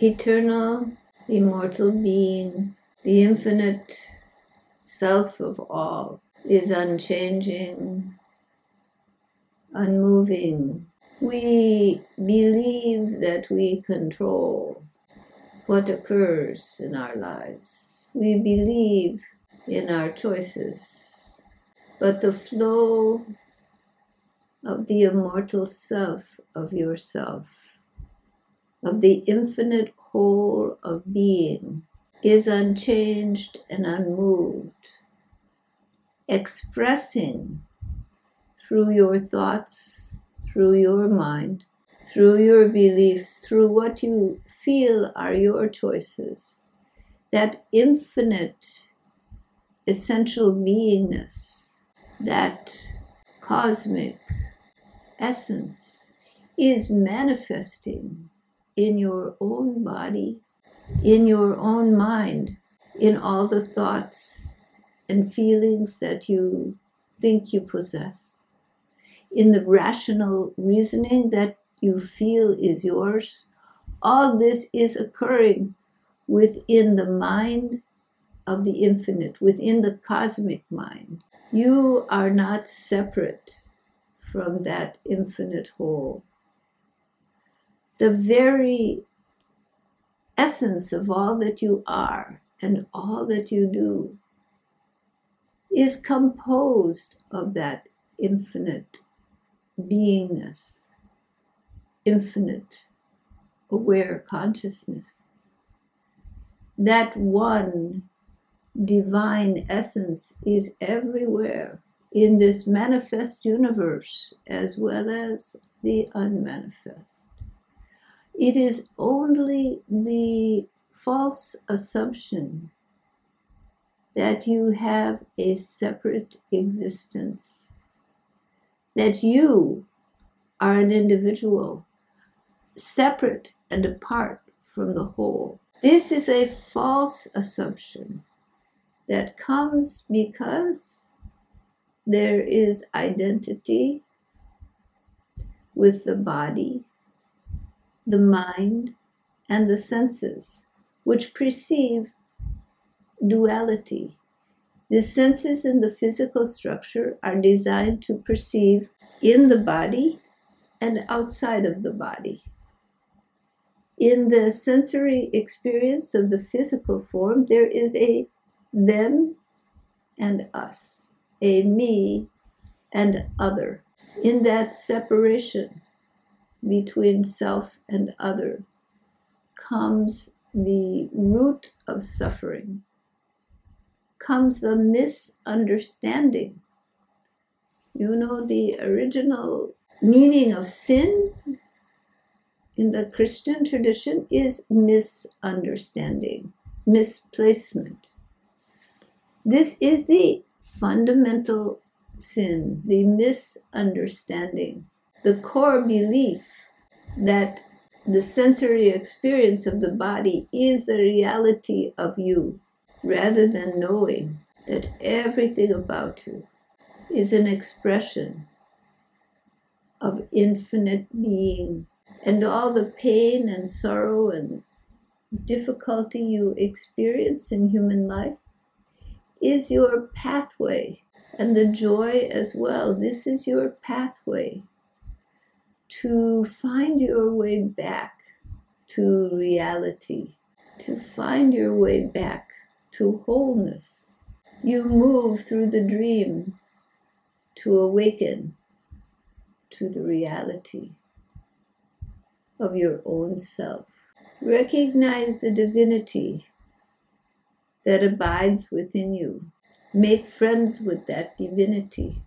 eternal, immortal being, the infinite self of all, is unchanging, unmoving. We believe that we control what occurs in our lives. We believe in our choices. But the flow of the immortal self of yourself, of the infinite whole of being, is unchanged and unmoved, expressing through your thoughts, through your mind, through your beliefs, through what you feel are your choices, that infinite essential beingness, that cosmic essence is manifesting in your own body, in your own mind, in all the thoughts and feelings that you think you possess, in the rational reasoning that you feel is yours. All this is occurring within the mind of the infinite, within the cosmic mind. You are not separate from that infinite whole. The very essence of all that you are and all that you do is composed of that infinite beingness, infinite aware consciousness. That one divine essence is everywhere in this manifest universe as well as the unmanifest. It is only the false assumption that you have a separate existence, that you are an individual, separate and apart from the whole. This is a false assumption that comes because there is identity with the body, the mind, and the senses, which perceive duality. The senses in the physical structure are designed to perceive in the body and outside of the body. In the sensory experience of the physical form, there is a them and us, a me and other. In that separation between self and other comes the root of suffering, comes the misunderstanding. You know, the original meaning of sin in the Christian tradition is misunderstanding, misplacement. This is the fundamental sin, the misunderstanding, the core belief that the sensory experience of the body is the reality of you, rather than knowing that everything about you is an expression of infinite being. And all the pain and sorrow and difficulty you experience in human life is your pathway and the joy as well. This is your pathway to find your way back to reality, to find your way back to wholeness. You move through the dream to awaken to the reality of your own self. Recognize the divinity that abides within you. Make friends with that divinity.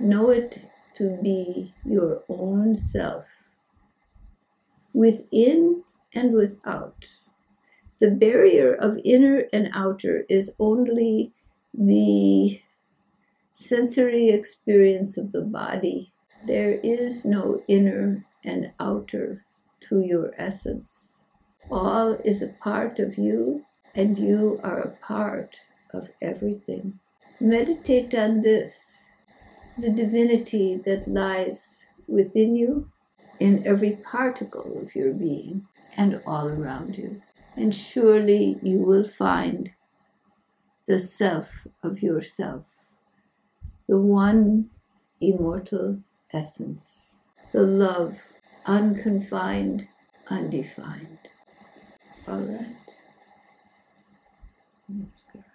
Know it to be your own self, within and without. The barrier of inner and outer is only the sensory experience of the body. There is no inner and outer to your essence. All is a part of you and you are a part of everything. Meditate on this the divinity that lies within you in every particle of your being, and all around you. And surely you will find the self of yourself, the one immortal essence, the love, unconfined, undefined. All right. Namaskar.